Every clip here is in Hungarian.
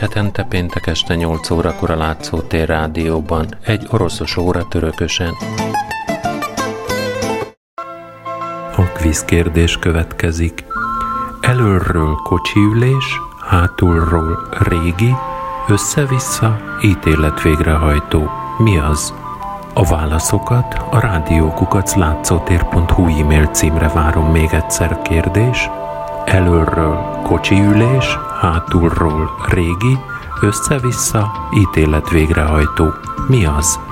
Hetente péntek este 8 órakor a Látszótér rádióban, egy oroszos óra törökösen. A kvíz kérdés következik. Előről kocsiülés, hátulról régi, össze-vissza ítélet végrehajtó. Mi az? A válaszokat a rádiókukac látszótér.hu e-mail címre várom még egyszer kérdés. Előről kocsiülés, hátulról régi, össze-vissza ítélet végrehajtó. Mi az?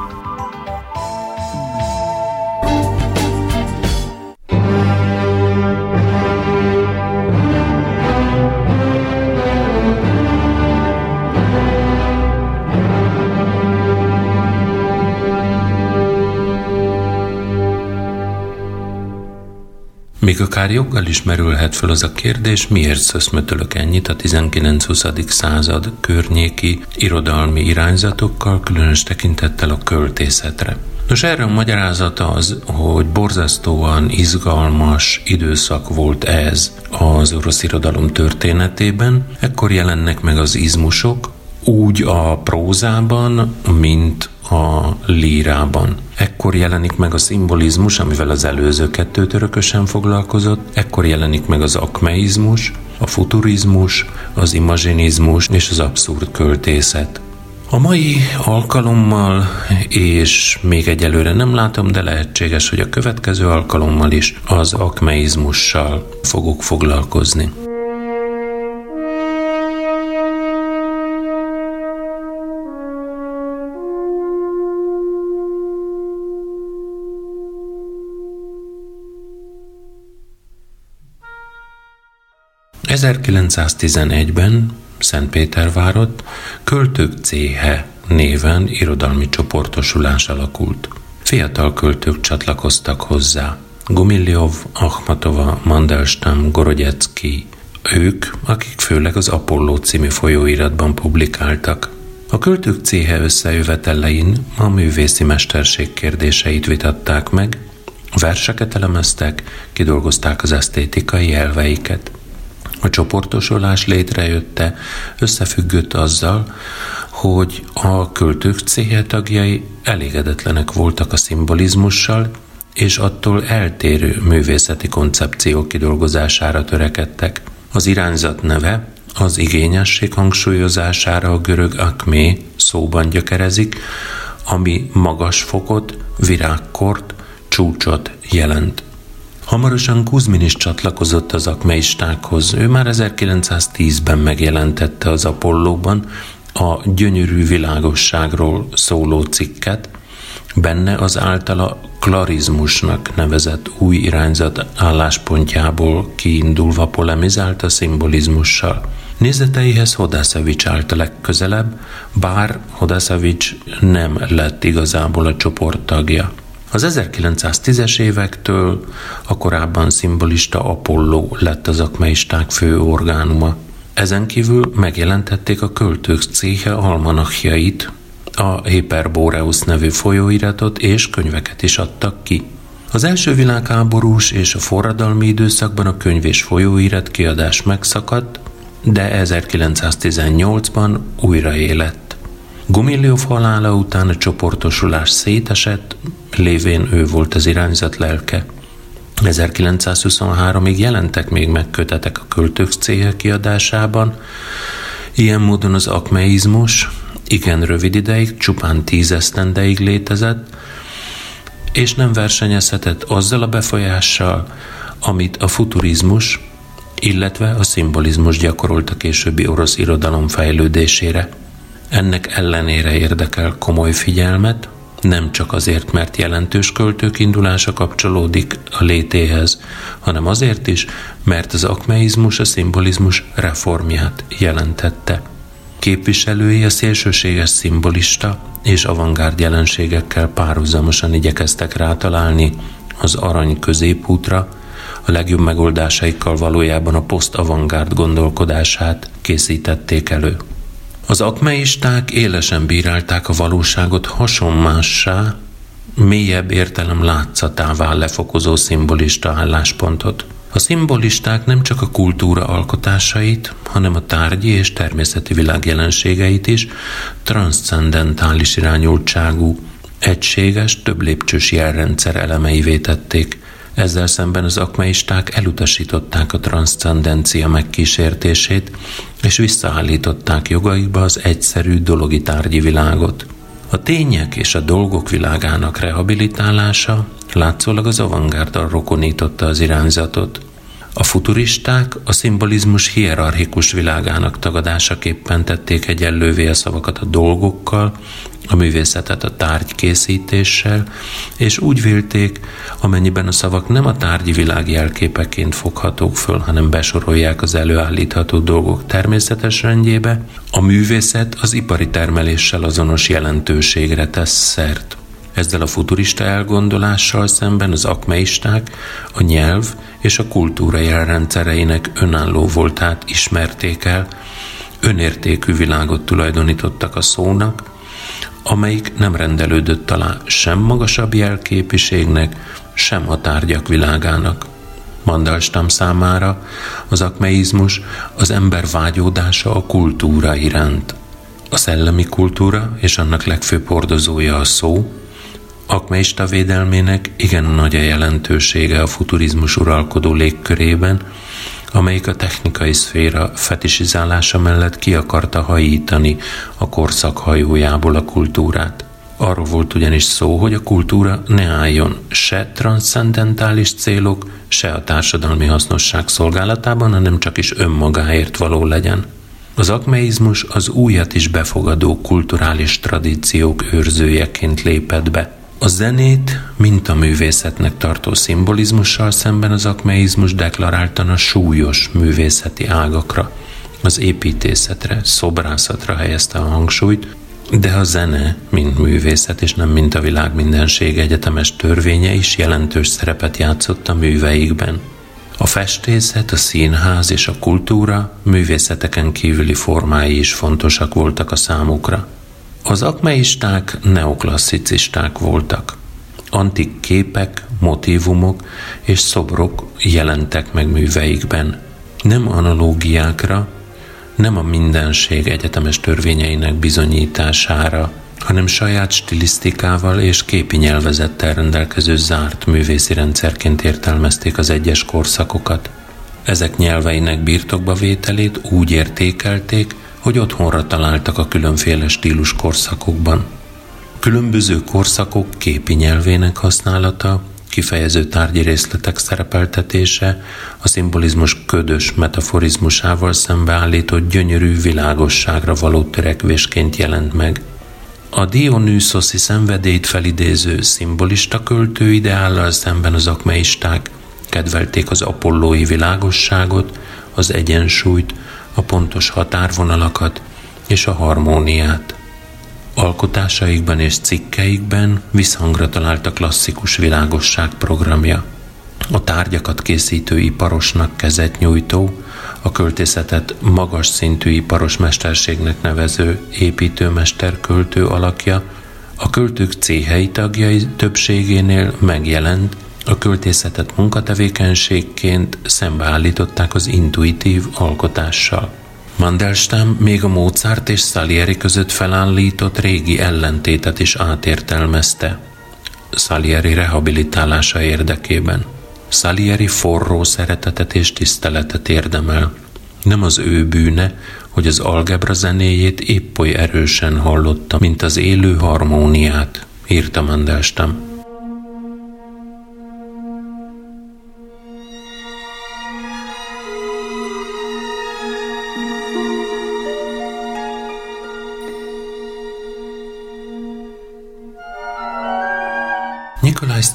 Még akár joggal is merülhet fel az a kérdés, miért szöszmötölök ennyit a 19-20. század környéki irodalmi irányzatokkal, különös tekintettel a költészetre. Nos, erre a magyarázata az, hogy borzasztóan izgalmas időszak volt ez az orosz irodalom történetében. Ekkor jelennek meg az izmusok, úgy a prózában, mint lírában. Ekkor jelenik meg a szimbolizmus, amivel az előző kettő törökösen foglalkozott, ekkor jelenik meg az akmeizmus, a futurizmus, az imazsinizmus és az abszurd költészet. A mai alkalommal, és még egyelőre nem látom, de lehetséges, hogy a következő alkalommal is az akmeizmussal fogok foglalkozni. 1911-ben Szentpétervárot Költők Céhe néven irodalmi csoportosulás alakult. Fiatal költők csatlakoztak hozzá. Gumilyov, Akhmatova, Mandelstam, Gorodyecki, ők, akik főleg az Apolló című folyóiratban publikáltak. A költők céhe összejövetelein a művészi mesterség kérdéseit vitatták meg, verseket elemeztek, kidolgozták az esztétikai elveiket. A csoportosulás létrejötte összefüggött azzal, hogy a költők céltagjai elégedetlenek voltak a szimbolizmussal, és attól eltérő művészeti koncepciók kidolgozására törekedtek. Az irányzat neve az igényesség hangsúlyozására a görög akmé szóban gyökerezik, ami magas fokot, virágkort, csúcsot jelent. Hamarosan Kuzmin is csatlakozott az akmeistákhoz. Ő már 1910-ben megjelentette az Apollóban a gyönyörű világosságról szóló cikket, benne az általa klarizmusnak nevezett új irányzat álláspontjából kiindulva polemizált a szimbolizmussal. Nézeteihez Hodaszevics állt legközelebb, bár Hodaszevics nem lett igazából a csoport tagja. Az 1910-es évektől a korábban szimbolista Apollo lett az akmeisták fő orgánuma. Ezen kívül megjelentették a költők céhe almanachjait, a Hyperboreus nevű folyóiratot és könyveket is adtak ki. Az első világháborús és a forradalmi időszakban a könyv és folyóirat kiadás megszakadt, de 1918-ban újra élet. Gumilliov halála után a csoportosulás szétesett, lévén ő volt az irányzat lelke. 1923-ig jelentek még megkötetek a költők célja kiadásában, ilyen módon az akmeizmus igen rövid ideig, csupán tíz létezett, és nem versenyezhetett azzal a befolyással, amit a futurizmus, illetve a szimbolizmus gyakorolt a későbbi orosz irodalom fejlődésére. Ennek ellenére érdekel komoly figyelmet, nem csak azért, mert jelentős költők indulása kapcsolódik a létéhez, hanem azért is, mert az akmeizmus a szimbolizmus reformját jelentette. Képviselői a szélsőséges szimbolista és avantgárd jelenségekkel párhuzamosan igyekeztek rátalálni az arany középútra, a legjobb megoldásaikkal valójában a poszt-avantgárd gondolkodását készítették elő. Az akmeisták élesen bírálták a valóságot hasonmássá, mélyebb értelem látszatává lefokozó szimbolista álláspontot. A szimbolisták nem csak a kultúra alkotásait, hanem a tárgyi és természeti világ jelenségeit is transzcendentális irányultságú, egységes, több lépcsős jelrendszer elemeivé tették. Ezzel szemben az akmeisták elutasították a transzcendencia megkísértését, és visszaállították jogaikba az egyszerű dologi tárgyi világot. A tények és a dolgok világának rehabilitálása látszólag az avantgárdal rokonította az irányzatot. A futuristák a szimbolizmus hierarchikus világának tagadásaképpen tették egyenlővé a szavakat a dolgokkal, a művészetet a tárgykészítéssel, és úgy vélték, amennyiben a szavak nem a tárgyi világ jelképeként foghatók föl, hanem besorolják az előállítható dolgok természetes rendjébe, a művészet az ipari termeléssel azonos jelentőségre tesz szert. Ezzel a futurista elgondolással szemben az akmeisták a nyelv és a kultúra jelrendszereinek önálló voltát ismerték el, önértékű világot tulajdonítottak a szónak, amelyik nem rendelődött alá sem magasabb jelképiségnek, sem a tárgyak világának. Mandalstam számára az akmeizmus az ember vágyódása a kultúra iránt. A szellemi kultúra és annak legfőbb hordozója a szó, Akmeista védelmének igen nagy a jelentősége a futurizmus uralkodó légkörében, amelyik a technikai szféra fetisizálása mellett ki akarta hajítani a korszak hajójából a kultúrát. Arról volt ugyanis szó, hogy a kultúra ne álljon se transzcendentális célok, se a társadalmi hasznosság szolgálatában, hanem csak is önmagáért való legyen. Az akmeizmus az újat is befogadó kulturális tradíciók őrzőjeként lépett be. A zenét mintaművészetnek tartó szimbolizmussal szemben az akmeizmus deklaráltan a súlyos művészeti ágakra, az építészetre, szobrászatra helyezte a hangsúlyt, de a zene, mint művészet, és nem mint a világ mindenség egyetemes törvénye is jelentős szerepet játszott a műveikben. A festészet, a színház és a kultúra művészeteken kívüli formái is fontosak voltak a számukra. Az akmeisták neoklasszicisták voltak. Antik képek, motivumok és szobrok jelentek meg műveikben. Nem analógiákra, nem a mindenség egyetemes törvényeinek bizonyítására, hanem saját stilisztikával és képi nyelvezettel rendelkező zárt művészi rendszerként értelmezték az egyes korszakokat. Ezek nyelveinek birtokba vételét úgy értékelték, hogy otthonra találtak a különféle stílus korszakokban. Különböző korszakok képi nyelvének használata, kifejező tárgyi részletek szerepeltetése, a szimbolizmus ködös metaforizmusával szembeállított gyönyörű világosságra való törekvésként jelent meg. A Dionysoszi szenvedélyt felidéző szimbolista költő ideállal szemben az akmeisták kedvelték az apollói világosságot, az egyensúlyt, a pontos határvonalakat és a harmóniát. Alkotásaikban és cikkeikben visszhangra talált a klasszikus világosság programja. A tárgyakat készítő iparosnak kezet nyújtó, a költészetet magas szintű iparos mesterségnek nevező építőmester költő alakja, a költők céhei tagjai többségénél megjelent, a költészetet munkatevékenységként szembeállították az intuitív alkotással. Mandelstam még a Mozart és Salieri között felállított régi ellentétet is átértelmezte. Salieri rehabilitálása érdekében. Salieri forró szeretetet és tiszteletet érdemel. Nem az ő bűne, hogy az algebra zenéjét épp oly erősen hallotta, mint az élő harmóniát, írta Mandelstam.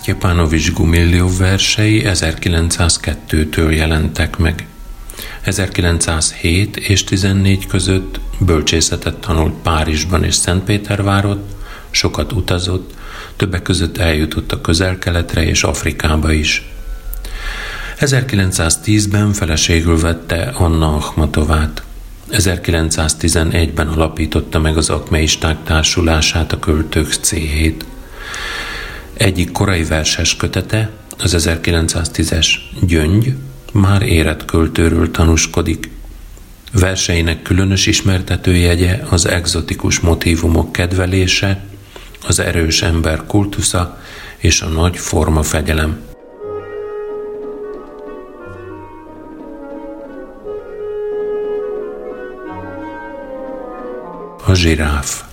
Nikolaj Sztyepanovics Gumiljov versei 1902-től jelentek meg. 1907 és 14 között bölcsészetet tanult Párizsban és Szentpétervárot, sokat utazott, többek között eljutott a közel-keletre és Afrikába is. 1910-ben feleségül vette Anna Akhmatovát. 1911-ben alapította meg az akmeisták társulását a költők céhét. Egyik korai verses kötete, az 1910-es Gyöngy, már érett költőről tanúskodik. Verseinek különös ismertetőjegye az egzotikus motívumok kedvelése, az erős ember kultusza és a nagy forma fegyelem. A zsiráf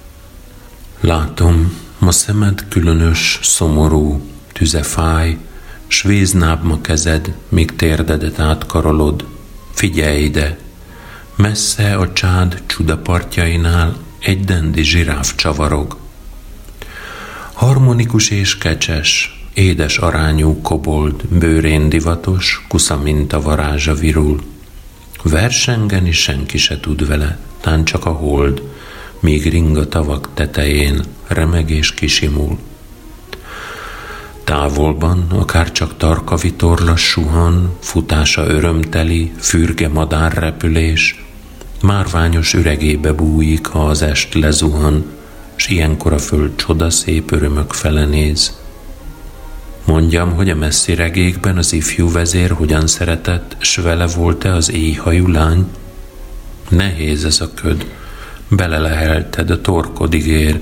Látom, ma szemed különös, szomorú, tüze fáj, s víznábma kezed, míg térdedet átkarolod. Figyelj ide! Messze a csád csudapartjainál egy dendi zsiráf csavarog. Harmonikus és kecses, édes arányú kobold, bőrén divatos, kusza minta varázsa virul. Versengeni senki se tud vele, tán csak a hold, míg ring a tavak tetején, remeg és kisimul. Távolban, akár csak tarka vitorlas suhan, futása örömteli, fürge madár repülés, márványos üregébe bújik, ha az est lezuhan, s ilyenkor a föld csoda szép örömök fele néz. Mondjam, hogy a messzi regékben az ifjú vezér hogyan szeretett, s vele volt-e az éjhajú lány? Nehéz ez a köd, belelehelted a torkodig ér,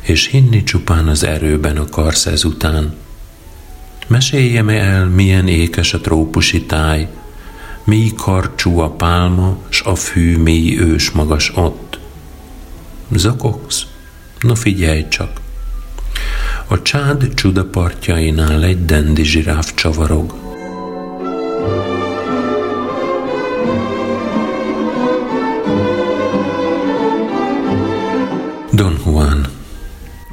és hinni csupán az erőben akarsz ezután. Meséljem el, milyen ékes a trópusi táj, mi karcsú a pálma, s a fű mély ős magas ott. Zakogsz? No figyelj csak! A csád csudapartjainál egy dendi zsiráf csavarog. Don Juan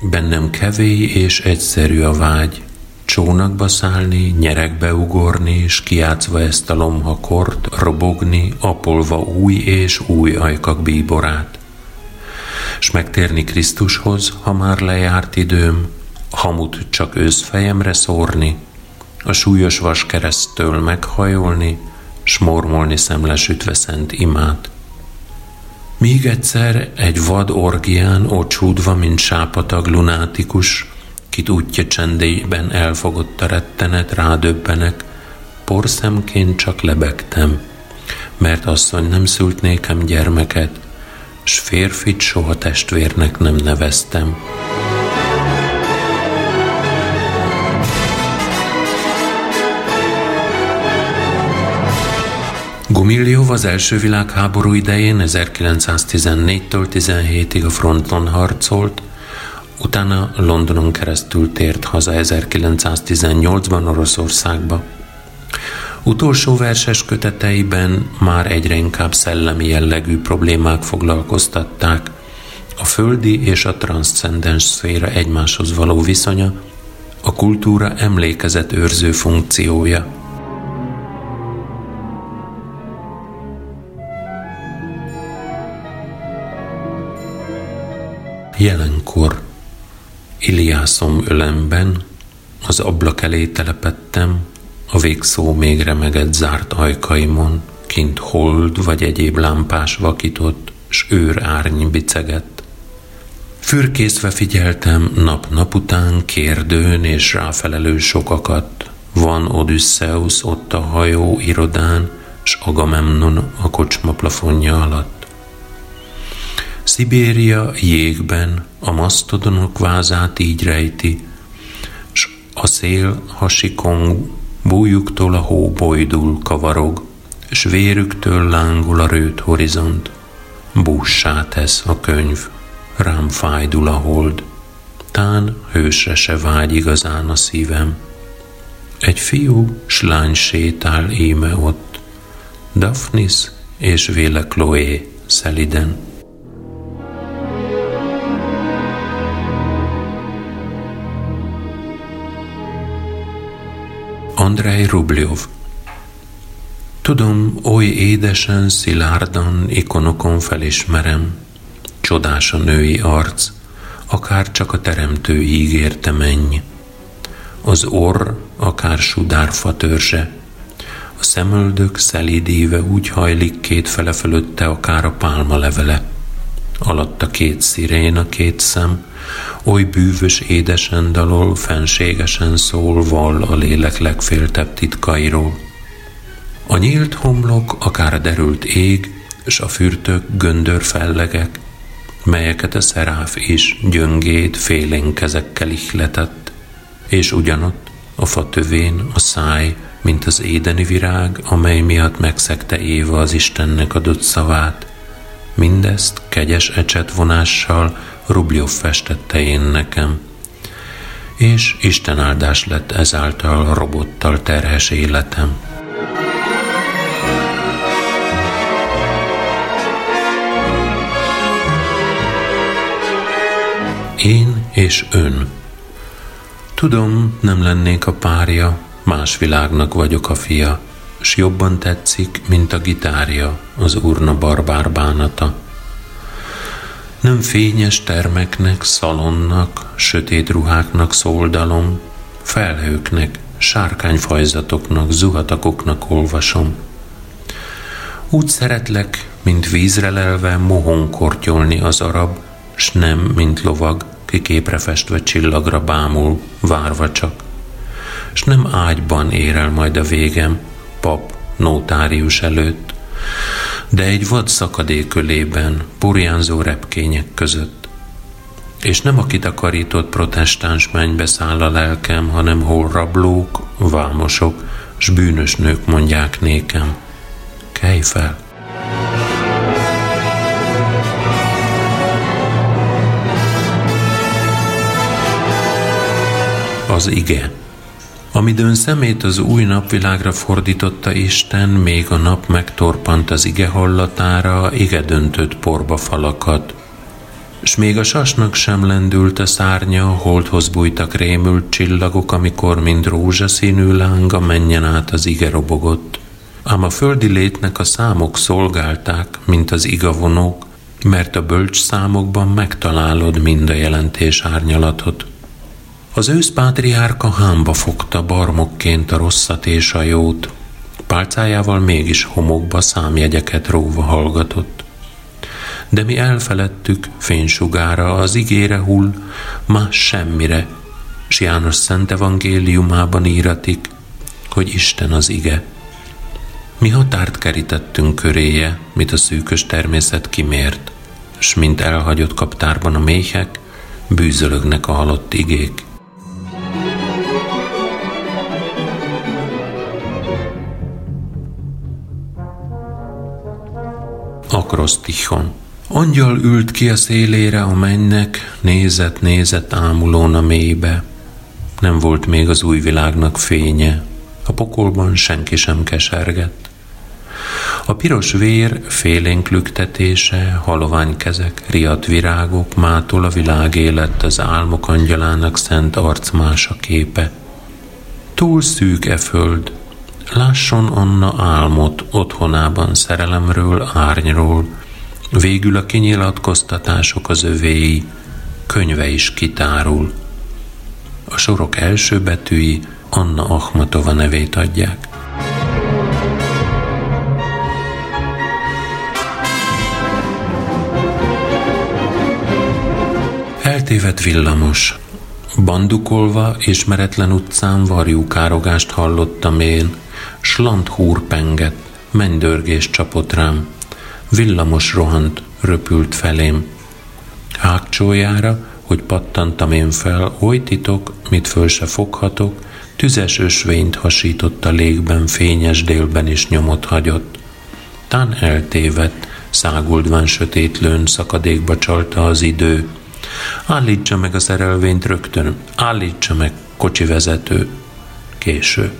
Bennem kevély és egyszerű a vágy, csónakba szállni, nyerekbe ugorni, és kiátszva ezt a lomhakort, robogni, apolva új és új ajkak bíborát. S megtérni Krisztushoz, ha már lejárt időm, hamut csak őszfejemre szórni, a súlyos vaskeresztől meghajolni, s mormolni szemlesütve szent imát. Míg egyszer egy vad orgián ocsúdva, mint sápatag lunátikus, kit útja csendében elfogott a rettenet, rádöbbenek, porszemként csak lebegtem, mert asszony nem szült nékem gyermeket, s férfit soha testvérnek nem neveztem. Gumilliov az első világháború idején 1914-től 17-ig a fronton harcolt, utána Londonon keresztül tért haza 1918-ban Oroszországba. Utolsó verses köteteiben már egyre inkább szellemi jellegű problémák foglalkoztatták, a földi és a transzcendens szféra egymáshoz való viszonya, a kultúra emlékezet őrző funkciója – Jelenkor Iliászom ölemben az ablak elé telepettem, a végszó még remegett zárt ajkaimon, kint hold vagy egyéb lámpás vakított, s őr árny bicegett. Fürkészve figyeltem nap-nap után kérdőn és ráfelelő sokakat. Van Odysseus ott a hajó irodán, s Agamemnon a kocsma plafonja alatt. Szibéria jégben a masztodonok vázát így rejti, s a szél hasikon bújuktól a hó bojdul kavarog, s vérüktől lángul a rőt horizont. Bussá tesz a könyv, rám fájdul a hold, tán hősre se vágy igazán a szívem. Egy fiú s lány sétál íme ott, Daphnis és véle Chloé szeliden. Andrei Rubljov Tudom, oly édesen, szilárdan, ikonokon felismerem, csodás a női arc, akár csak a teremtő ígérte menj. Az orr, akár sudárfa törzse, a szemöldök szelídéve úgy hajlik két fele fölötte, akár a pálma levele. Alatta két sziréna, két szem, oly bűvös édesen dalol, fenségesen szól, val a lélek legféltebb titkairól. A A nyílt homlok, akár a derült ég, és a fürtök göndör fellegek, melyeket a szeráf is gyöngét félénk kezekkel ihletett, és ugyanott a fa tövén a száj, mint az édeni virág, amely miatt megszegte Éva az Istennek adott szavát. Mindezt kegyes ecsetvonással Rubljov festette én nekem. És Isten áldás lett ezáltal robottal terhes életem. Én és ön. Tudom, nem lennék a párja, más világnak vagyok a fia, s jobban tetszik, mint a gitárja, az urna barbár bánata. Nem fényes termeknek, szalonnak, sötét ruháknak szóldalom, felhőknek, sárkányfajzatoknak, zuhatakoknak olvasom. Úgy szeretlek, mint vízre lelve mohon kortyolni az arab, s nem, mint lovag, ki képre festve csillagra bámul, várva csak. S nem ágyban ér el majd a végem, pap, notárius előtt, de egy vad szakadékölében, burjánzó repkények között. És nem a kitakarított protestáns mennybe száll a lelkem, hanem hol rablók, vámosok, s bűnös nők mondják nékem. Kelj fel! az ige. Amidőn szemét az új napvilágra fordította Isten, még a nap megtorpant az ige hallatára, ige döntött porba falakat. S még a sasnak sem lendült a szárnya, holdhoz bújtak rémült csillagok, amikor mind rózsaszínű lánga menjen át az ige robogott. Ám a földi létnek a számok szolgálták, mint az igavonók, mert a bölcs számokban megtalálod mind a jelentés árnyalatot. Az őszpátriárka hámba fogta barmokként a rosszat és a jót, pálcájával mégis homokba számjegyeket róva hallgatott. De mi elfeledtük, fénysugára az igére hull, más semmire, s János Szent Evangéliumában íratik, hogy Isten az ige. Mi határt kerítettünk köréje, mit a szűkös természet kimért, s mint elhagyott kaptárban a méhek, bűzölögnek a halott igék. Akrosztichon. Angyal ült ki a szélére a mennek, nézett, nézett ámulón a mélybe. Nem volt még az új világnak fénye, a pokolban senki sem kesergett. A piros vér félénk lüktetése, halovány kezek, riadt virágok, mától a világ élet az álmok angyalának szent arcmása képe. Túl szűk e föld, Lásson Anna álmot otthonában szerelemről, árnyról, végül a kinyilatkoztatások az övéi, könyve is kitárul. A sorok első betűi Anna Ahmatova nevét adják. Eltévedt villamos. Bandukolva, ismeretlen utcán varjú károgást hallottam én, slant húr penget, mennydörgés csapott rám, villamos rohant, röpült felém. Hágcsójára, hogy pattantam én fel, oly titok, mit föl se foghatok, tüzes ösvényt hasított a légben, fényes délben is nyomot hagyott. Tán eltévedt, száguldván sötétlőn szakadékba csalta az idő. Állítsa meg a szerelvényt rögtön, állítsa meg, kocsi vezető. Késő.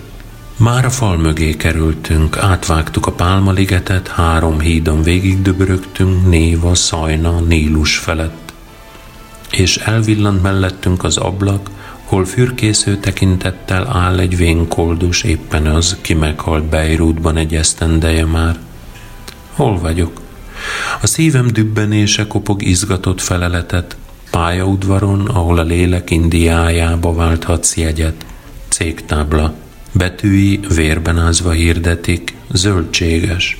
Már a fal mögé kerültünk, átvágtuk a pálmaligetet, három hídon végigdöbörögtünk, Néva, Szajna, Nílus felett. És elvillant mellettünk az ablak, hol fürkésző tekintettel áll egy vénkoldus, éppen az, ki meghalt Beirutban egy esztendeje már. Hol vagyok? A szívem dübbenése kopog izgatott feleletet, pályaudvaron, ahol a lélek Indiájába vált hadszjegyet. Cégtábla. Betűi vérben ázva hirdetik, zöldséges.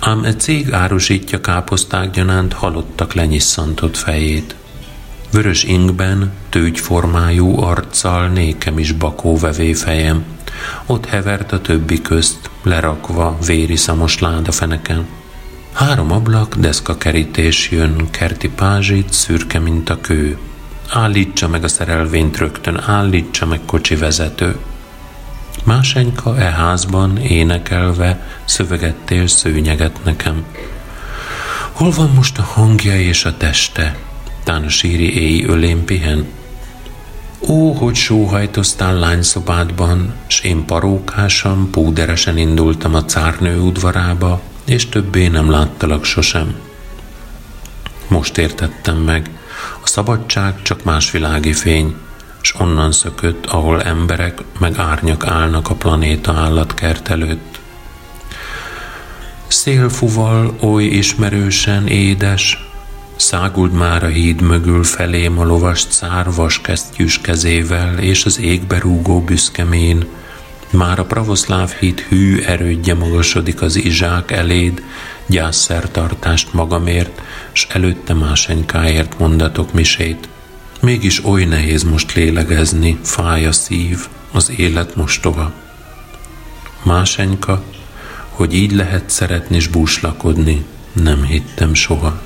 Ám egy cég árusítja káposzták gyanánt halottak lenyisszantott fejét. Vörös ingben, tőgyformájú arccal nékem is bakó fejem. Ott hevert a többi közt, lerakva véri szamos láda feneken. Három ablak, deszka kerítés jön, kerti pázsit, szürke, mint a kő. Állítsa meg a szerelvényt rögtön, állítsa meg kocsi vezető. Másenyka e házban énekelve szövegettél szőnyeget nekem. Hol van most a hangja és a teste? Tán a síri éj ölén pihen? Ó, hogy sóhajtoztál lányszobádban, s én parókásan, púderesen indultam a cárnő udvarába, és többé nem láttalak sosem. Most értettem meg, a szabadság csak más világi fény, s onnan szökött, ahol emberek meg árnyak állnak a planéta állatkert előtt. Szélfuval oly ismerősen édes, Száguld már a híd mögül felém a lovas cár vaskesztyűs kezével, és az égbe rúgó büszkemén. Már a pravoszláv híd hű erődje magasodik az izsák eléd, gyászszertartást magamért, s előtte másenkáért mondatok misét. Mégis oly nehéz most lélegezni, fáj a szív, az élet mostoha. Másenyka, hogy így lehet szeretni s búslakodni, nem hittem soha.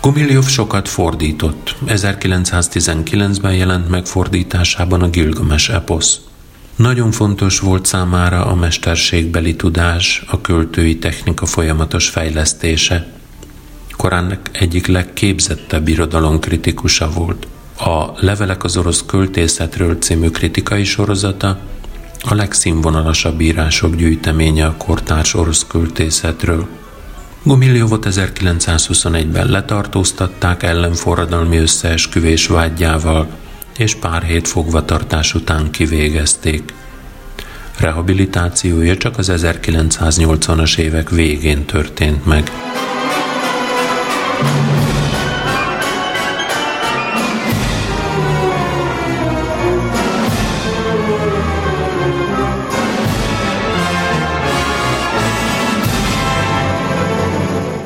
Gumilyov sokat fordított. 1919-ben jelent meg fordításában a Gilgames eposz. Nagyon fontos volt számára a mesterségbeli tudás, a költői technika folyamatos fejlesztése. Koránnak egyik legképzettebb irodalomkritikusa volt. A Levelek az orosz költészetről című kritikai sorozata a legszínvonalasabb írások gyűjteménye a kortárs orosz költészetről – Gumiljovot 1921-ben letartóztatták ellenforradalmi összeesküvés vágyjával, és pár hét fogvatartás után kivégezték. Rehabilitációja csak az 1980-as évek végén történt meg.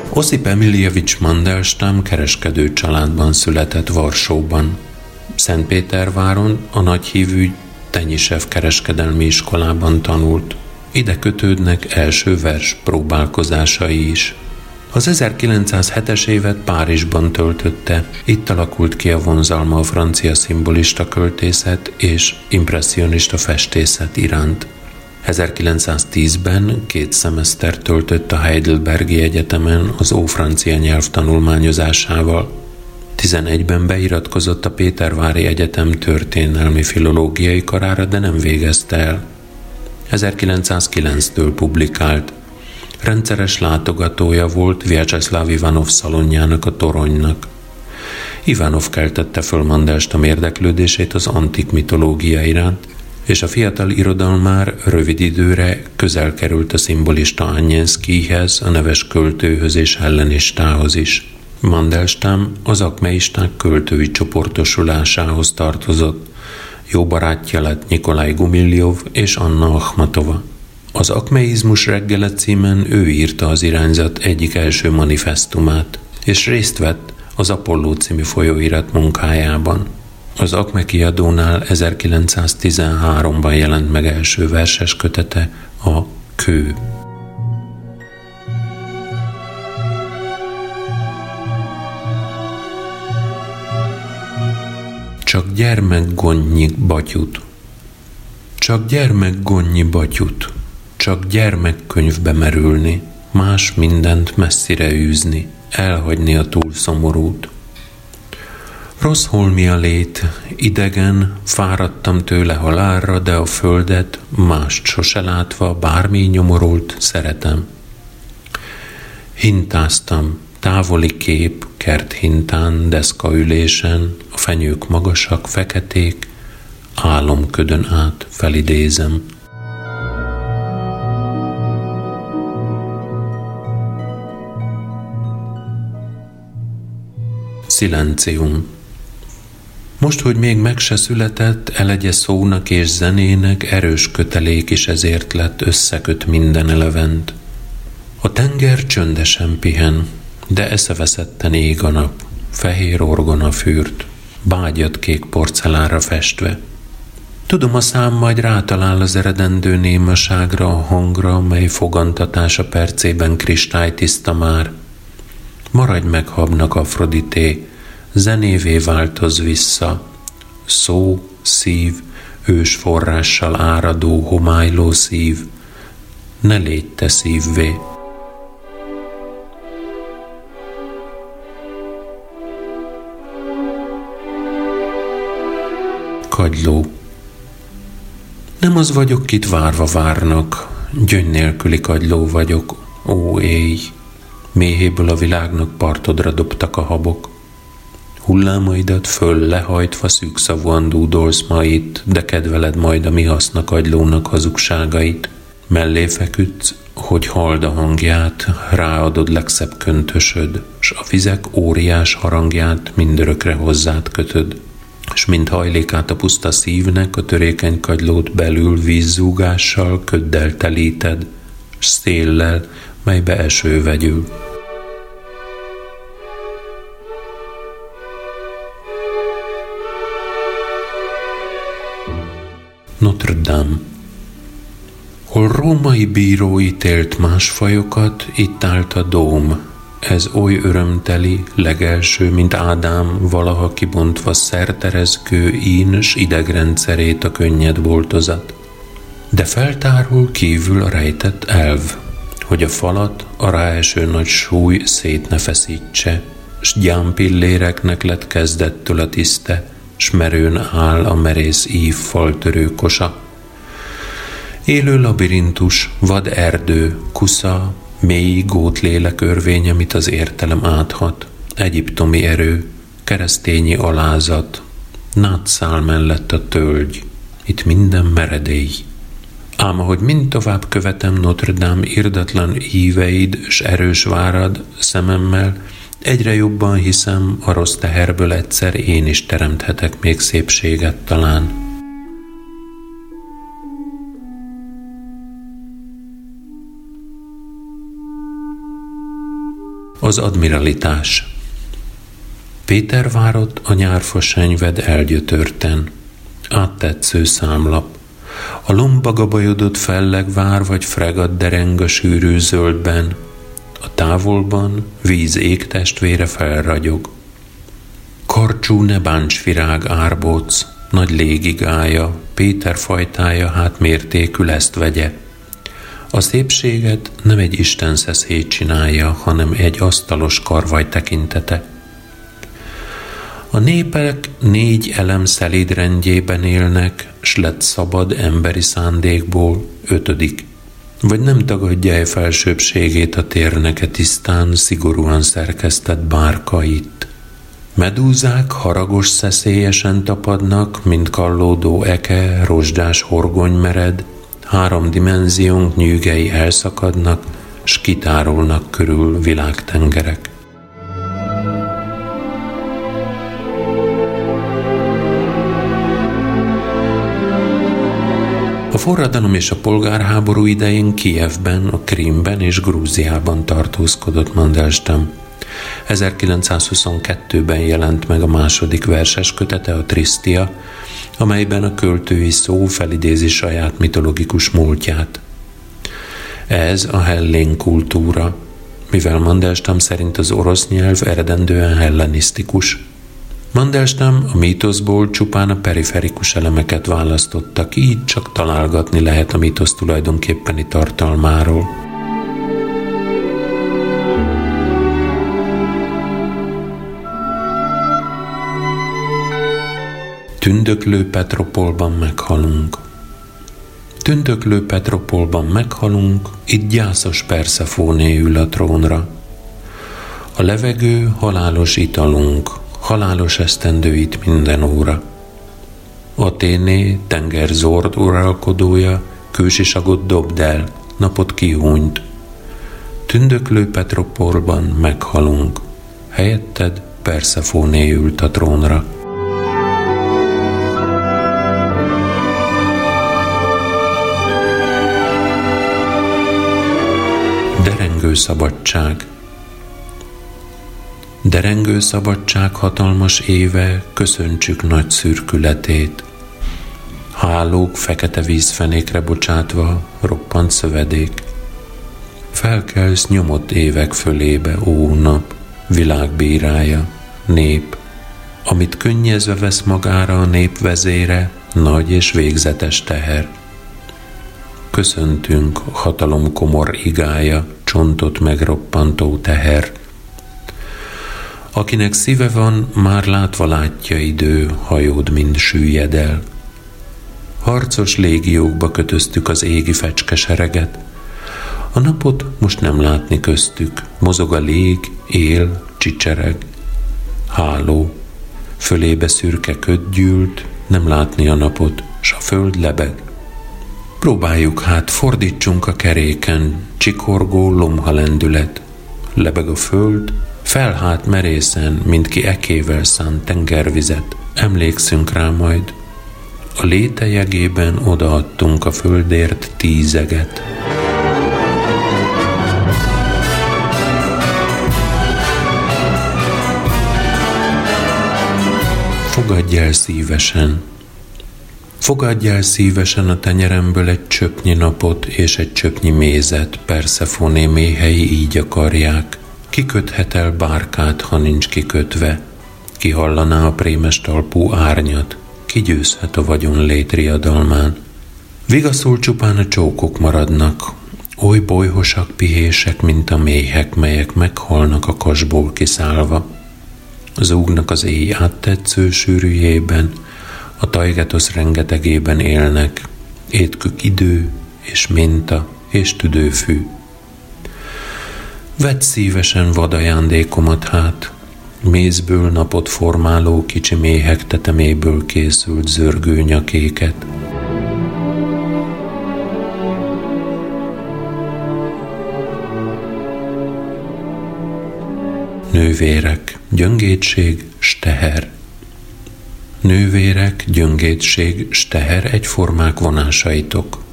Osip Emiljevics Mandelstam kereskedő családban született Varsóban. Szentpéterváron a nagyhívű Tenyisev kereskedelmi iskolában tanult. Ide kötődnek első vers próbálkozásai is. Az 1907-es évet Párizsban töltötte, itt alakult ki a vonzalma a francia szimbolista költészet és impressionista festészet iránt. 1910-ben két szemeszter töltött a Heidelbergi Egyetemen az ófrancia nyelv tanulmányozásával. 11-ben beiratkozott a Pétervári Egyetem történelmi filológiai karára, de nem végezte el. 1909-től publikált. Rendszeres látogatója volt Vyacheslav Ivanov szalonjának a toronynak. Ivanov keltette föl Mandelstam érdeklődését az antik mitológia iránt, és a fiatal irodalmár rövid időre közel került a szimbolista Anyenszkihez, a neves költőhöz és hellenistához is. Mandelstam az akmeisták költői csoportosulásához tartozott. Jó barátja lett Nikolaj Gumiljov és Anna Akhmatova. Az Akmeizmus reggele címen ő írta az irányzat egyik első manifestumát, és részt vett az Apolló című folyóirat munkájában. Az Akme kiadónál 1913-ban jelent meg első verses kötete, a Kő. Csak gyermek gonnyi batyut, csak gyermek gonnyi batyut, csak gyermekkönyvbe merülni, más mindent messzire űzni, elhagyni a túl szomorút, Rossz holmi a lét, idegen, fáradtam tőle halálra, de a földet, mást sose látva, bármi nyomorult, szeretem. Hintáztam, távoli kép, kert hintán, ülésen, a fenyők magasak, feketék, álomködön át felidézem. Silencium most, hogy még meg se született, elegye szónak és zenének erős kötelék is ezért lett összeköt minden elevent. A tenger csöndesen pihen, de eszeveszetten ég a nap. fehér orgona fürt, bágyat kék porcelánra festve. Tudom, a szám majd rátalál az eredendő némaságra, a hangra, mely fogantatása percében kristálytiszta már. Maradj meg, habnak Afrodité, zenévé változ vissza, szó, szív, ős forrással áradó, homályló szív, ne légy te szívvé. Kagyló Nem az vagyok, kit várva várnak, gyöngy nélküli kagyló vagyok, ó éj, méhéből a világnak partodra dobtak a habok. Hullámaidat föl lehajtva szűkszavúan dúdolsz ma itt, de kedveled majd a mi hasznak agylónak hazugságait. Mellé feküdsz, hogy hald a hangját, ráadod legszebb köntösöd, s a vizek óriás harangját mindörökre hozzád kötöd. S mint hajlékát a puszta szívnek, a törékeny kagylót belül vízzúgással, köddel telíted, s széllel, melybe eső vegyül. Notre Dame Hol római bíró ítélt más fajokat, itt állt a dóm. Ez oly örömteli, legelső, mint Ádám, valaha kibontva szerterezkő ín s idegrendszerét a könnyed boltozat. De feltárul kívül a rejtett elv, hogy a falat a ráeső nagy súly szét ne feszítse, s gyámpilléreknek lett kezdettől a tiszte, s merőn áll a merész ív faltörő kosa. Élő labirintus, vad erdő, kusza, mély gótlélek örvény, amit az értelem áthat, egyiptomi erő, keresztényi alázat, nátszál mellett a tölgy, itt minden meredély. Ám ahogy mind tovább követem Notre Dame irdatlan íveid s erős várad szememmel, Egyre jobban hiszem, a rossz teherből egyszer én is teremthetek még szépséget talán. Az admiralitás Péter várott a nyárfa senyved elgyötörten. Áttetsző számlap. A lombaga bajodott felleg vár vagy fregat dereng a sűrű zöldben, a távolban víz ég testvére felragyog. Karcsú ne bánts virág árbóc, nagy légigája, Péter fajtája hát mértékű ezt vegye. A szépséget nem egy Isten szeszét csinálja, hanem egy asztalos karvaj tekintete. A népek négy elem szelíd rendjében élnek, s lett szabad emberi szándékból ötödik vagy nem tagadja-e felsőbbségét a térneke tisztán, szigorúan szerkesztett bárkait. Medúzák haragos szeszélyesen tapadnak, mint kallódó eke, rozsdás horgony mered, három dimenziónk nyűgei elszakadnak, s kitárolnak körül világtengerek. A forradalom és a polgárháború idején Kijevben, a Krímben és Grúziában tartózkodott Mandelstam. 1922-ben jelent meg a második verses kötete, a Tristia, amelyben a költői szó felidézi saját mitologikus múltját. Ez a hellén kultúra, mivel Mandelstam szerint az orosz nyelv eredendően hellenisztikus – Mandelstam a mítoszból csupán a periferikus elemeket választotta ki, így csak találgatni lehet a mítosz tulajdonképpeni tartalmáról. Tündöklő Petropolban meghalunk. Tündöklő Petropolban meghalunk, itt gyászos Persefóné ül a trónra. A levegő halálos italunk, halálos esztendőit minden óra. Aténé, tenger zord uralkodója, kősisagot dobd el, napot kihúnyt. Tündöklő Petropolban meghalunk, helyetted Persefóné ült a trónra. Derengő szabadság – Derengő szabadság hatalmas éve, köszöntsük nagy szürkületét. Hálók fekete vízfenékre bocsátva, roppant szövedék. Felkelsz nyomott évek fölébe, ó nap, világbírája, nép, amit könnyezve vesz magára a nép vezére, nagy és végzetes teher. Köszöntünk hatalom komor igája, csontot megroppantó teher. Akinek szíve van, már látva látja idő, hajód mind süllyed el. Harcos légiókba kötöztük az égi fecskesereget. A napot most nem látni köztük, mozog a lég, él, csicsereg. Háló, fölébe szürke köd gyűlt, nem látni a napot, s a föld lebeg. Próbáljuk hát, fordítsunk a keréken, csikorgó lomha lendület. Lebeg a föld, felhát merészen, mint ki ekével szánt tengervizet. Emlékszünk rá majd. A létejegében odaadtunk a földért tízeget. Fogadj el szívesen, Fogadj el szívesen a tenyeremből egy csöpnyi napot és egy csöpnyi mézet, Persefoné méhei így akarják. Kiköthet el bárkát, ha nincs kikötve? Ki hallaná a prémes talpú árnyat? Ki győzhet a vagyon létriadalmán? Vigaszul csupán a csókok maradnak, oly bolyhosak pihések, mint a méhek, melyek meghalnak a kasból kiszállva. Zúgnak az éj áttetsző sűrűjében, a tajgetosz rengetegében élnek, étkük idő és minta és tüdőfű. Vedd szívesen vadajándékomat hát, mézből napot formáló kicsi méhek teteméből készült zörgő nyakéket. Nővérek, gyöngétség, steher. Nővérek, gyöngétség, s teher egyformák vonásaitok.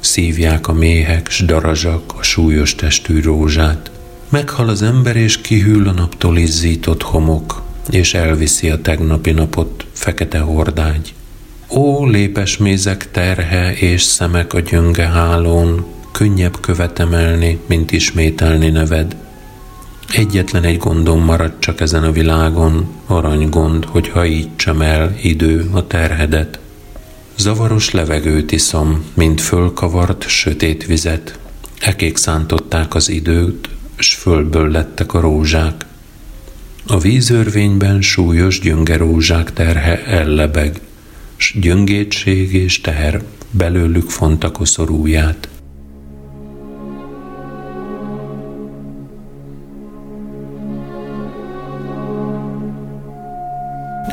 Szívják a méhek, s darazsak a súlyos testű rózsát. Meghal az ember, és kihűl a naptól izzított homok, és elviszi a tegnapi napot fekete hordágy. Ó, lépes mézek terhe és szemek a gyönge hálón, könnyebb követemelni, mint ismételni neved. Egyetlen egy gondom maradt csak ezen a világon, aranygond, hogy hajítsam el idő a terhedet. Zavaros levegőt iszom, mint fölkavart sötét vizet. Ekék szántották az időt, s fölből lettek a rózsák. A vízörvényben súlyos gyöngerózsák terhe ellebeg, s gyöngétség és teher belőlük fonta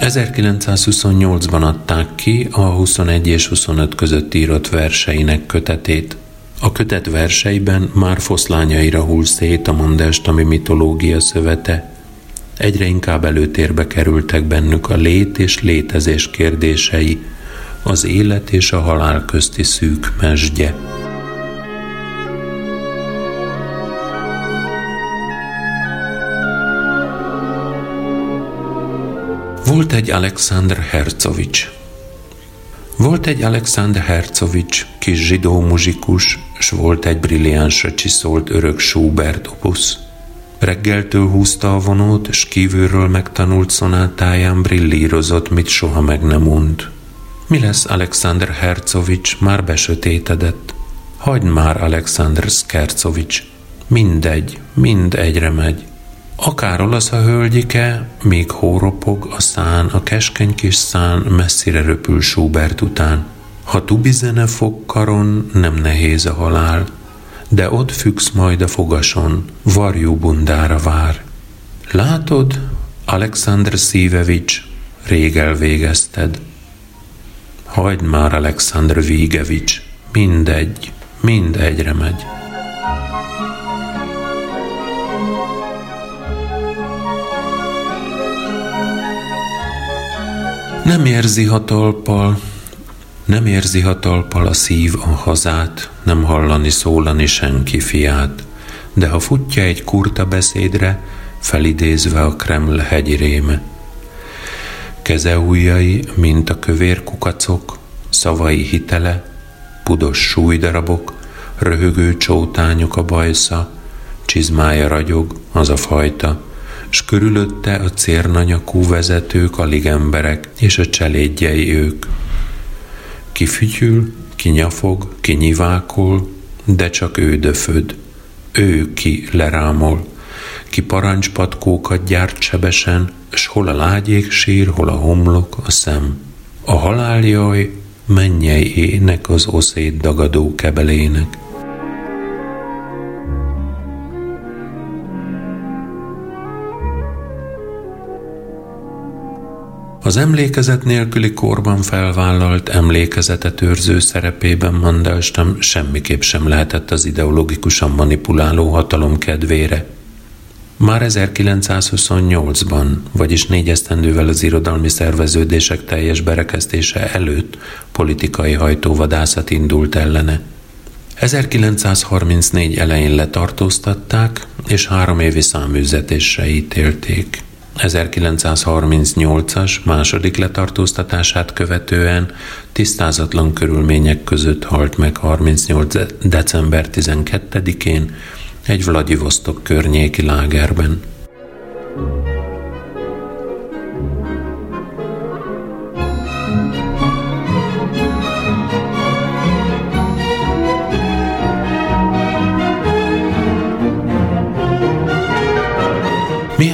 1928-ban adták ki a 21 és 25 között írott verseinek kötetét. A kötet verseiben már foszlányaira hull szét a mondestami mitológia szövete. Egyre inkább előtérbe kerültek bennük a lét és létezés kérdései, az élet és a halál közti szűk mesdje. Volt egy Alexander Hercovics. Volt egy Alexander Hercovics, kis zsidó muzsikus, s volt egy brilliánsra csiszolt örök Schubert opusz. Reggeltől húzta a vonót, s kívülről megtanult szonátáján brillírozott, mit soha meg nem mond. Mi lesz Alexander Hercovics, már besötétedett. Hagyd már Alexander Skercovics. Mindegy, mind egyre megy. Akár olasz a hölgyike, még hóropog a szán, a keskeny kis szán messzire röpül Schubert után. Ha tubizene fog karon, nem nehéz a halál, de ott függsz majd a fogason, varjú bundára vár. Látod, Alexander Szívevics, rég elvégezted. Hagyd már, Alexander Vígevics, mindegy, mindegyre megy. Nem érzi hatalpal, nem érzi hatalpal a szív a hazát, nem hallani szólani senki fiát, de ha futja egy kurta beszédre, felidézve a Kreml hegyi réme. Keze ujjai, mint a kövér kukacok, szavai hitele, pudos súlydarabok, röhögő csótányok a bajsza, csizmája ragyog, az a fajta, s körülötte a cérnanyakú vezetők, alig emberek, és a cselédjei ők. Ki fütyül, ki nyafog, ki nyivákol, de csak ő döföd. Ő ki lerámol, ki parancspatkókat gyárt sebesen, s hol a lágyék sír, hol a homlok, a szem. A haláljaj mennyei ének az oszét dagadó kebelének. Az emlékezet nélküli korban felvállalt emlékezetet őrző szerepében Mandelstam semmiképp sem lehetett az ideológikusan manipuláló hatalom kedvére. Már 1928-ban, vagyis négy esztendővel az irodalmi szerveződések teljes berekeztése előtt politikai hajtóvadászat indult ellene. 1934 elején letartóztatták, és három évi száműzetésre ítélték. 1938-as második letartóztatását követően tisztázatlan körülmények között halt meg 38. december 12-én egy Vladivostok környéki lágerben.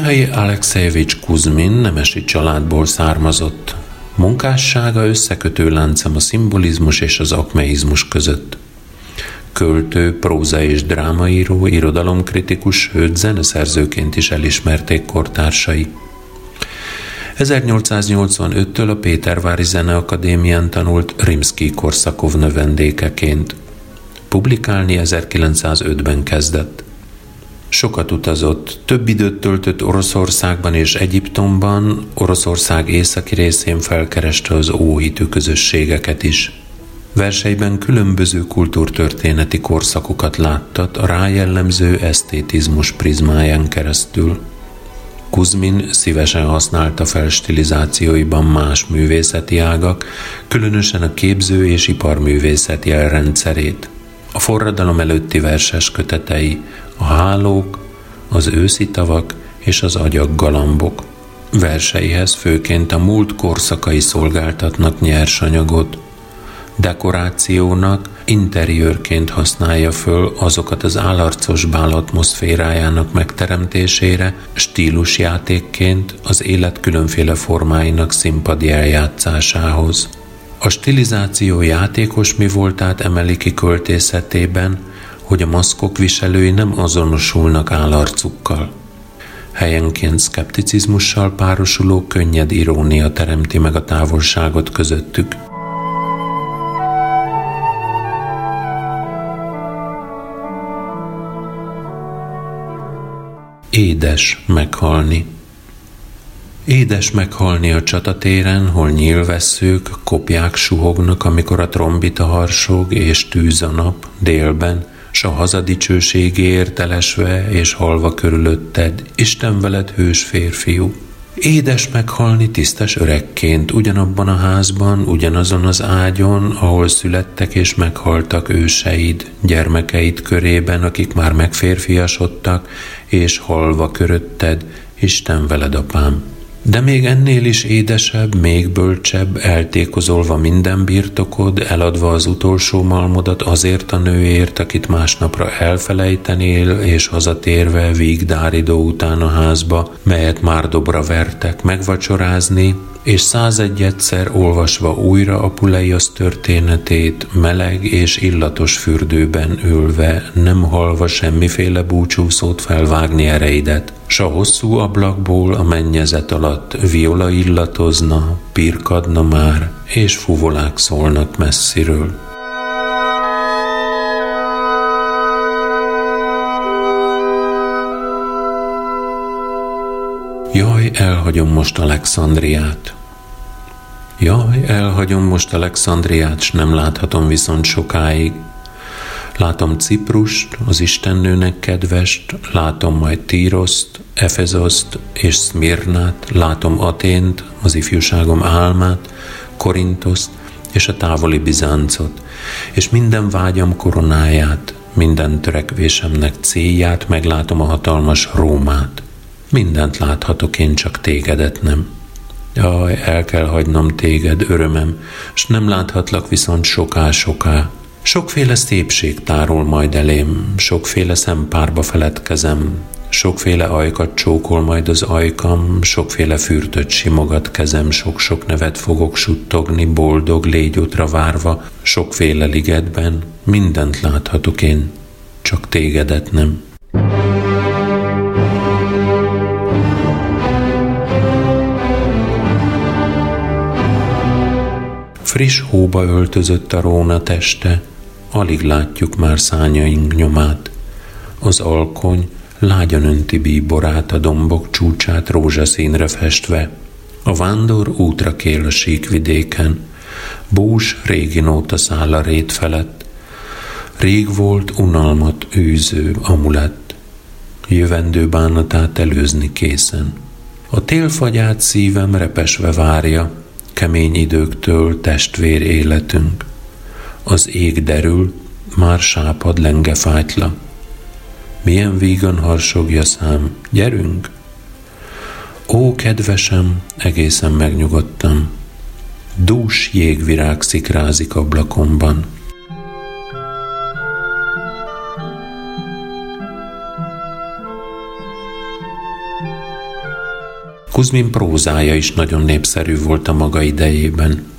Mihály Alexejevics Kuzmin nemesi családból származott. Munkássága összekötő láncem a szimbolizmus és az akmeizmus között. Költő, próza és drámaíró, irodalomkritikus, sőt zeneszerzőként is elismerték kortársai. 1885-től a Pétervári Zeneakadémián tanult Rimsky Korszakov növendékeként. Publikálni 1905-ben kezdett. Sokat utazott, több időt töltött Oroszországban és Egyiptomban, Oroszország északi részén felkereste az óhitű közösségeket is. Verseiben különböző kultúrtörténeti korszakokat láttat a rájellemző esztétizmus prizmáján keresztül. Kuzmin szívesen használta fel stilizációiban más művészeti ágak, különösen a képző és iparművészet jelrendszerét. A forradalom előtti verses kötetei, a hálók, az őszi tavak és az agyak galambok. Verseihez főként a múlt korszakai szolgáltatnak nyersanyagot. Dekorációnak, interiőrként használja föl azokat az állarcos bál atmoszférájának megteremtésére, stílusjátékként az élet különféle formáinak színpadi eljátszásához. A stilizáció játékos mi voltát emeli ki költészetében, hogy a maszkok viselői nem azonosulnak állarcukkal. Helyenként szkepticizmussal párosuló könnyed irónia teremti meg a távolságot közöttük. Édes meghalni. Édes meghalni a csatatéren, hol nyílvesszők, kopják suhognak, amikor a trombita harsog és tűz a nap délben, s a hazadicsőségért elesve és halva körülötted, Isten veled hős férfiú. Édes meghalni tisztes öregként, ugyanabban a házban, ugyanazon az ágyon, ahol születtek és meghaltak őseid, gyermekeid körében, akik már megférfiasodtak, és halva körötted, Isten veled, apám. De még ennél is édesebb, még bölcsebb, eltékozolva minden birtokod, eladva az utolsó malmodat azért a nőért, akit másnapra elfelejtenél, és hazatérve vígdáridó után a házba, melyet már dobra vertek, megvacsorázni, és százegy egyszer olvasva újra a Puleiasz történetét, meleg és illatos fürdőben ülve, nem halva semmiféle búcsúszót felvágni ereidet, s a hosszú ablakból a mennyezet alatt viola illatozna, pirkadna már, és fuvolák szólnak messziről. Jaj, elhagyom most Alexandriát. Jaj, elhagyom most Alexandriát, s nem láthatom viszont sokáig. Látom Ciprust, az Istennőnek kedvest, látom majd Tíroszt, Efezoszt és Szmirnát, látom Atént, az ifjúságom álmát, Korintoszt és a távoli Bizáncot, és minden vágyam koronáját, minden törekvésemnek célját, meglátom a hatalmas Rómát. Mindent láthatok, én csak tégedet nem. Jaj, el kell hagynom téged, örömem, s nem láthatlak viszont soká-soká. Sokféle szépség tárol majd elém, sokféle szempárba feledkezem, Sokféle ajkat csókol majd az ajkam, sokféle fürtöt simogat kezem, sok-sok nevet fogok suttogni, boldog légyútra várva, sokféle ligetben, mindent láthatok én, csak tégedet nem. Friss hóba öltözött a róna teste, alig látjuk már szányaink nyomát. Az alkony lágyan önti bíborát a dombok csúcsát rózsaszínre festve. A vándor útra kél a síkvidéken, bús régi nóta száll a rét felett. Rég volt unalmat űző amulett, jövendő bánatát előzni készen. A télfagyát szívem repesve várja, kemény időktől testvér életünk. Az ég derül, már sápad lenge fájtla. Milyen vígan harsogja szám, gyerünk! Ó, kedvesem, egészen megnyugodtam. Dús jégvirág szikrázik ablakomban. Kuzmin prózája is nagyon népszerű volt a maga idejében.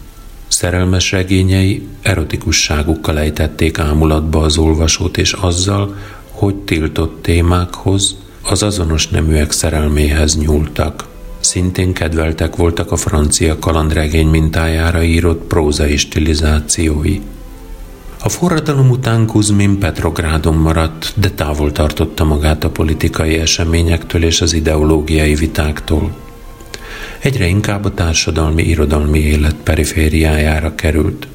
Szerelmes regényei erotikusságukkal ejtették ámulatba az olvasót, és azzal, hogy tiltott témákhoz, az azonos neműek szerelméhez nyúltak. Szintén kedveltek voltak a francia kalandregény mintájára írott prózai stilizációi. A forradalom után Kuzmin Petrográdon maradt, de távol tartotta magát a politikai eseményektől és az ideológiai vitáktól. Egyre inkább a társadalmi irodalmi élet perifériájára került.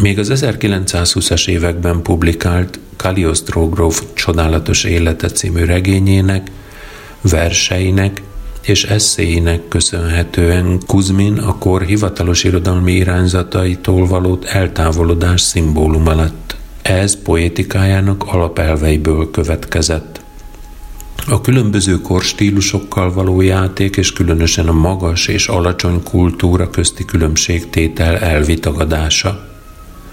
Még az 1920-as években publikált Cagliostro gróf csodálatos élete című regényének, verseinek és eszéinek köszönhetően Kuzmin a kor hivatalos irodalmi irányzataitól való eltávolodás szimbóluma lett. Ez poétikájának alapelveiből következett. A különböző korstílusokkal való játék és különösen a magas és alacsony kultúra közti különbségtétel elvitagadása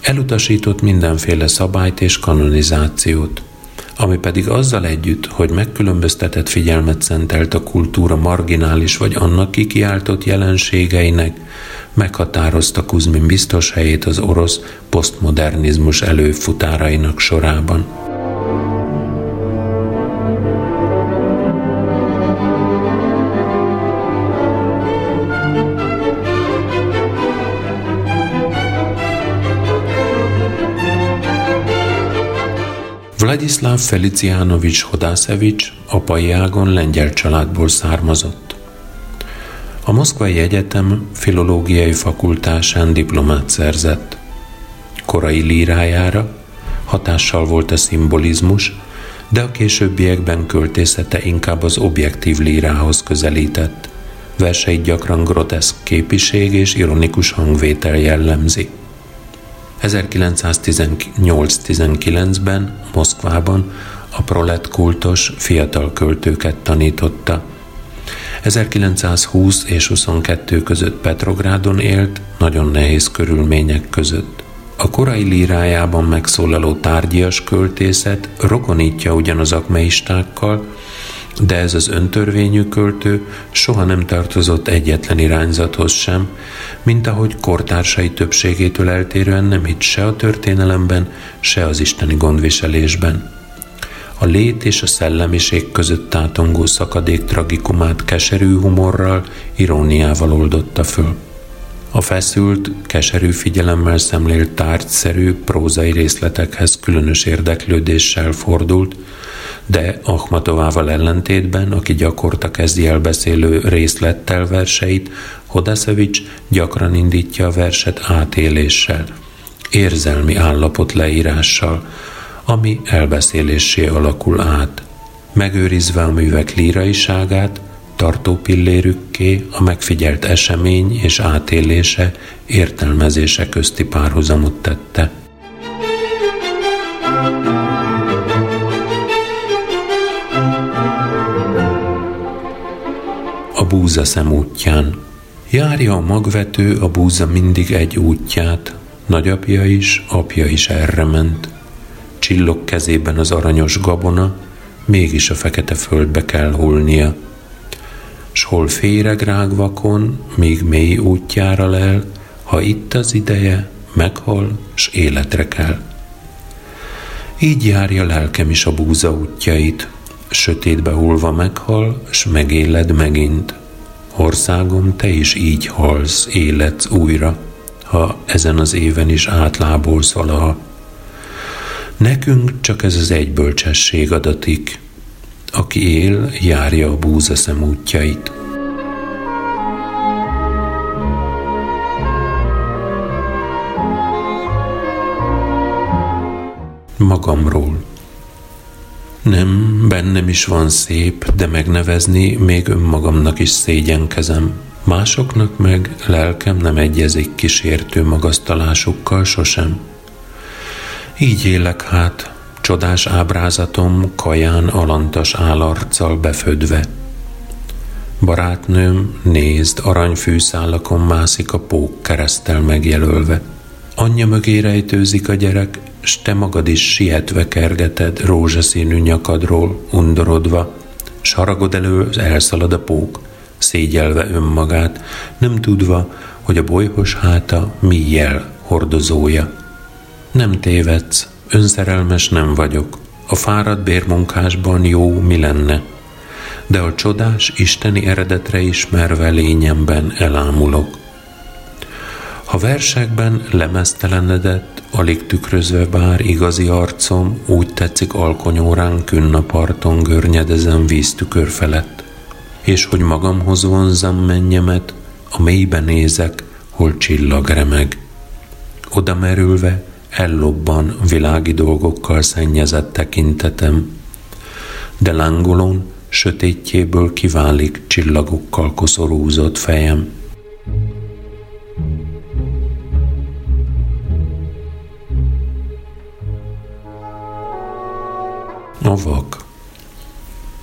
elutasított mindenféle szabályt és kanonizációt, ami pedig azzal együtt, hogy megkülönböztetett figyelmet szentelt a kultúra marginális vagy annak kikiáltott jelenségeinek, meghatározta Kuzmin biztos helyét az orosz posztmodernizmus előfutárainak sorában. Vladislav Felicianovics Hodászevics apai ágon lengyel családból származott. A Moszkvai Egyetem filológiai fakultásán diplomát szerzett. Korai lírájára hatással volt a szimbolizmus, de a későbbiekben költészete inkább az objektív lírához közelített. Verseit gyakran groteszk képiség és ironikus hangvétel jellemzi. 1918-19-ben Moszkvában a prolet kultos fiatal költőket tanította. 1920 és 22 között Petrográdon élt, nagyon nehéz körülmények között. A korai lírájában megszólaló tárgyias költészet rokonítja ugyan az akmeistákkal, de ez az öntörvényű költő soha nem tartozott egyetlen irányzathoz sem, mint ahogy kortársai többségétől eltérően nem hitt se a történelemben, se az isteni gondviselésben. A lét és a szellemiség között tátongó szakadék tragikumát keserű humorral, iróniával oldotta föl. A feszült, keserű figyelemmel szemlélt tárgyszerű, prózai részletekhez különös érdeklődéssel fordult, de Ahmatovával ellentétben, aki gyakorta kezdi elbeszélő részlettel verseit, Hodaszevics gyakran indítja a verset átéléssel, érzelmi állapot leírással, ami elbeszélésé alakul át, megőrizve a művek líraiságát, tartó pillérükké a megfigyelt esemény és átélése, értelmezése közti párhuzamot tette. A búza szem útján Járja a magvető a búza mindig egy útját, nagyapja is, apja is erre ment. Csillog kezében az aranyos gabona, mégis a fekete földbe kell hullnia. S hol féreg rágvakon, még mély útjára lel, ha itt az ideje, meghal, s életre kell. Így járja lelkem is a búza útjait, sötétbe hullva meghal, s megéled megint. Országom, te is így halsz, életsz újra, ha ezen az éven is átlábolsz valaha. Nekünk csak ez az egy bölcsesség adatik. Aki él, járja a búzaszem útjait. Magamról. Nem, bennem is van szép, de megnevezni még önmagamnak is szégyenkezem. Másoknak meg lelkem nem egyezik kísértő magasztalásukkal sosem. Így élek hát, csodás ábrázatom kaján alantas állarccal befödve. Barátnőm, nézd, aranyfűszálakon mászik a pók keresztel megjelölve. Anyja mögé rejtőzik a gyerek, s te magad is sietve kergeted rózsaszínű nyakadról, undorodva, s haragod elő elszalad a pók, szégyelve önmagát, nem tudva, hogy a bolyhos háta mi jel hordozója. Nem tévedsz, önszerelmes nem vagyok, a fáradt bérmunkásban jó mi lenne, de a csodás isteni eredetre ismerve lényemben elámulok. Ha versekben lemeztelenedett, alig tükrözve bár igazi arcom, úgy tetszik alkonyórán künnaparton görnyedezem víztükör felett. És hogy magamhoz vonzam mennyemet, a mélybe nézek, hol csillag remeg. Oda merülve, ellobban világi dolgokkal szennyezett tekintetem, de lángolón sötétjéből kiválik csillagokkal koszorúzott fejem. A vak.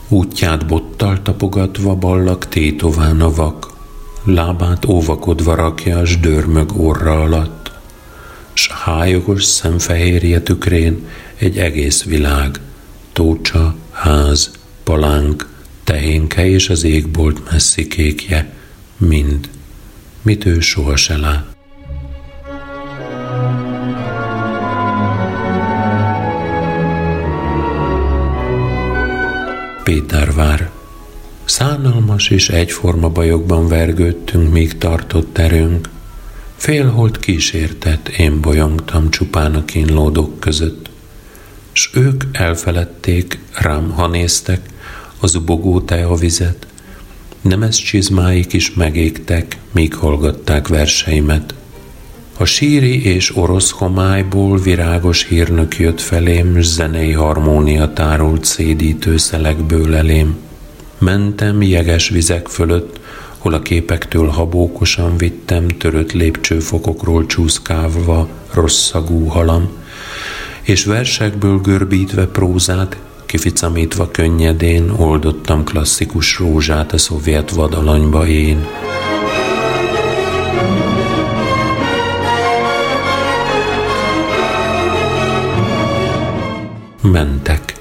Útját bottal tapogatva ballak tétován a vak, lábát óvakodva rakja s dörmög orra alatt, s hájogos szemfehérje tükrén egy egész világ, tócsa, ház, palánk, tehénke és az égbolt messzi kékje, mind, mit ő soha se lát. Pétervár. Szánalmas és egyforma bajokban vergődtünk, míg tartott erőnk. Félholt kísértett, én bolyongtam csupán a kínlódók között. S ők elfeledték, rám ha néztek, az ubogó teavizet, nemes csizmáik is megégtek, míg hallgatták verseimet. A síri és orosz homályból virágos hírnök jött felém, s zenei harmónia tárult szédítő szelekből elém. Mentem jeges vizek fölött, hol a képektől habókosan vittem törött lépcsőfokokról csúszkálva rosszagú halam, és versekből görbítve prózát, kificamítva könnyedén oldottam klasszikus rózsát a szovjet vadalanyba én. Mentek.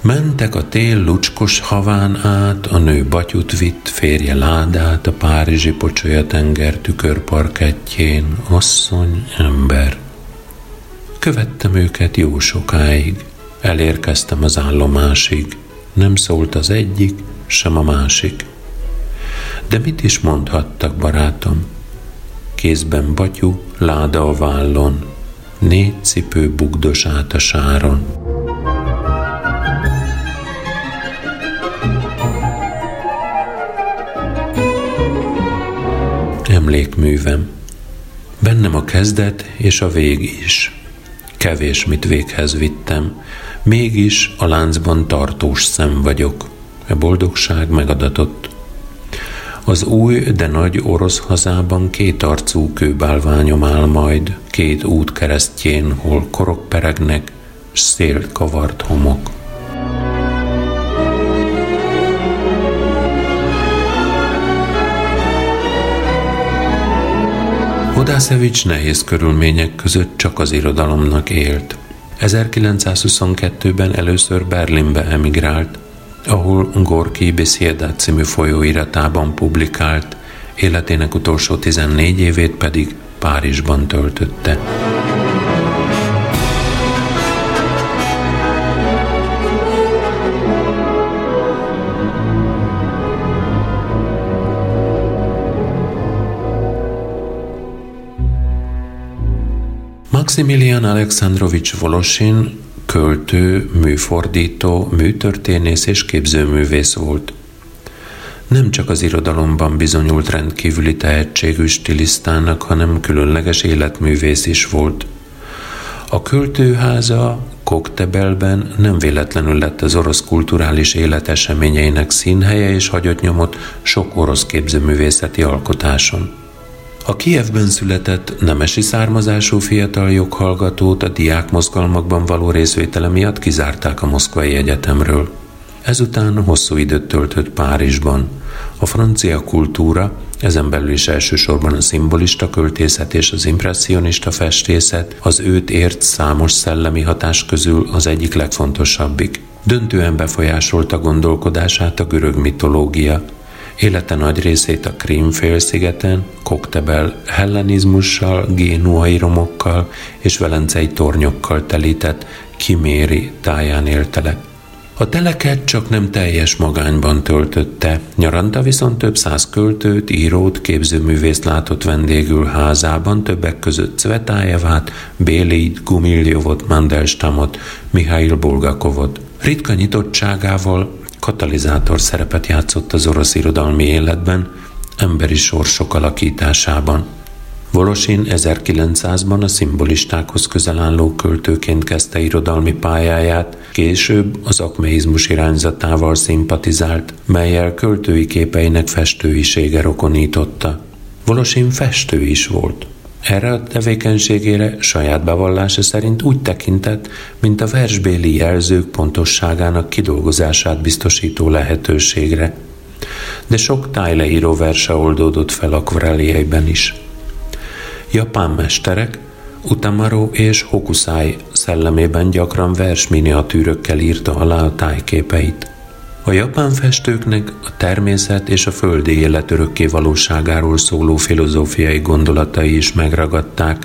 Mentek a tél lucskos haván át, a nő batyut vitt, férje ládát, a párizsi pocsolya tenger tükörparkettjén, asszony, ember. Követtem őket jó sokáig, elérkeztem az állomásig, nem szólt az egyik, sem a másik. De mit is mondhattak, barátom? Kézben batyú, láda a vállon, négy cipő bugdos át a sáron. Emlékművem. Bennem a kezdet és a vég is. kevés mit véghez vittem, mégis a láncban tartós szem vagyok. A boldogság megadatott. Az új, de nagy orosz hazában két arcú kőbálványom áll majd, két út keresztjén, hol korok peregnek, s szél kavart homok. Hodászevics nehéz körülmények között csak az irodalomnak élt. 1922-ben először Berlinbe emigrált, ahol Gorki Beszéda című folyóiratában publikált, életének utolsó 14 évét pedig Párizsban töltötte. Maximilian Alexandrovich Volosin költő, műfordító, műtörténész és képzőművész volt. Nem csak az irodalomban bizonyult rendkívüli tehetségű stilisztának, hanem különleges életművész is volt. A költőháza Koktebelben nem véletlenül lett az orosz kulturális élet eseményeinek színhelye és hagyott nyomot sok orosz képzőművészeti alkotáson. A Kievben született nemesi származású fiatal joghallgatót a diák mozgalmakban való részvétele miatt kizárták a Moszkvai Egyetemről. Ezután hosszú időt töltött Párizsban. A francia kultúra, ezen belül is elsősorban a szimbolista költészet és az impressionista festészet, az őt ért számos szellemi hatás közül az egyik legfontosabbik. Döntően befolyásolta gondolkodását a görög mitológia, Élete nagy részét a Krím félszigeten, Koktebel hellenizmussal, génuai romokkal és velencei tornyokkal telített Kiméri táján élte le. A teleket csak nem teljes magányban töltötte, nyaranta viszont több száz költőt, írót, képzőművészt látott vendégül házában, többek között Cvetájevát, Bélit, Gumiljovot, Mandelstamot, Mihail Bulgakovot. Ritka nyitottságával katalizátor szerepet játszott az orosz irodalmi életben, emberi sorsok alakításában. Volosin 1900-ban a szimbolistákhoz közel álló költőként kezdte irodalmi pályáját, később az akmeizmus irányzatával szimpatizált, melyel költői képeinek festőisége rokonította. Volosin festő is volt. Erre a tevékenységére saját bevallása szerint úgy tekintett, mint a versbéli jelzők pontosságának kidolgozását biztosító lehetőségre. De sok tájleíró verse oldódott fel akvarellieiben is. Japán mesterek Utamaro és Hokusai szellemében gyakran vers miniatűrökkel írta alá a tájképeit – a japán festőknek a természet és a földi élet örökké valóságáról szóló filozófiai gondolatai is megragadták.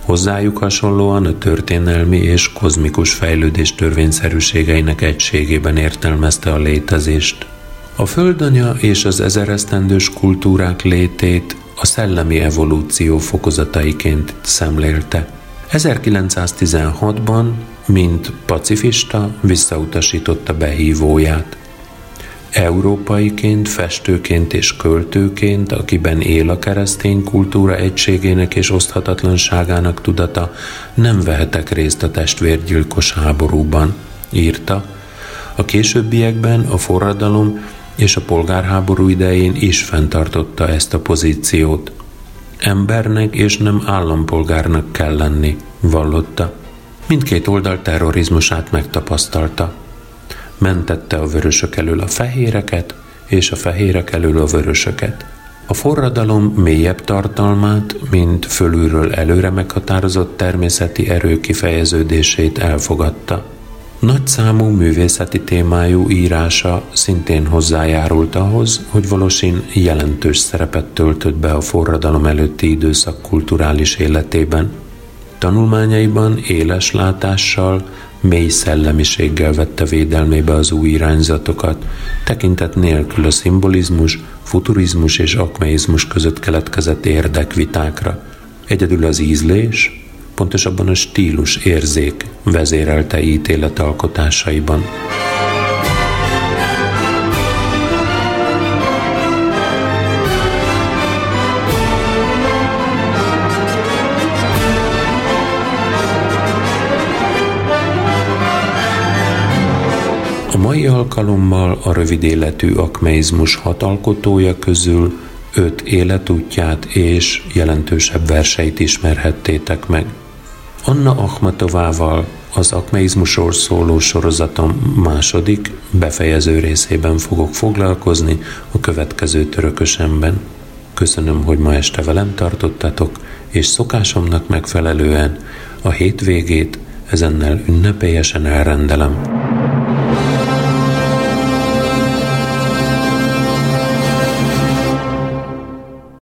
Hozzájuk hasonlóan a történelmi és kozmikus fejlődés törvényszerűségeinek egységében értelmezte a létezést. A földanya és az ezeresztendős kultúrák létét a szellemi evolúció fokozataiként szemlélte. 1916-ban mint pacifista visszautasította behívóját. Európaiként, festőként és költőként, akiben él a keresztény kultúra egységének és oszthatatlanságának tudata, nem vehetek részt a testvérgyilkos háborúban, írta. A későbbiekben a forradalom és a polgárháború idején is fenntartotta ezt a pozíciót. Embernek és nem állampolgárnak kell lenni, vallotta. Mindkét oldal terrorizmusát megtapasztalta. Mentette a vörösök elől a fehéreket, és a fehérek elől a vörösöket. A forradalom mélyebb tartalmát, mint fölülről előre meghatározott természeti erő kifejeződését elfogadta. Nagyszámú művészeti témájú írása szintén hozzájárult ahhoz, hogy Volosin jelentős szerepet töltött be a forradalom előtti időszak kulturális életében – Tanulmányaiban éles látással, mély szellemiséggel vette védelmébe az új irányzatokat, tekintet nélkül a szimbolizmus, futurizmus és akmeizmus között keletkezett érdekvitákra. Egyedül az ízlés, pontosabban a stílus érzék vezérelte ítéletalkotásaiban. alkotásaiban. Mai alkalommal a rövid életű akmeizmus hat alkotója közül öt életútját és jelentősebb verseit ismerhettétek meg. Anna Akhmatovával az akmeizmusról szóló sorozatom második, befejező részében fogok foglalkozni a következő törökösemben. Köszönöm, hogy ma este velem tartottatok, és szokásomnak megfelelően a hétvégét ezennel ünnepélyesen elrendelem.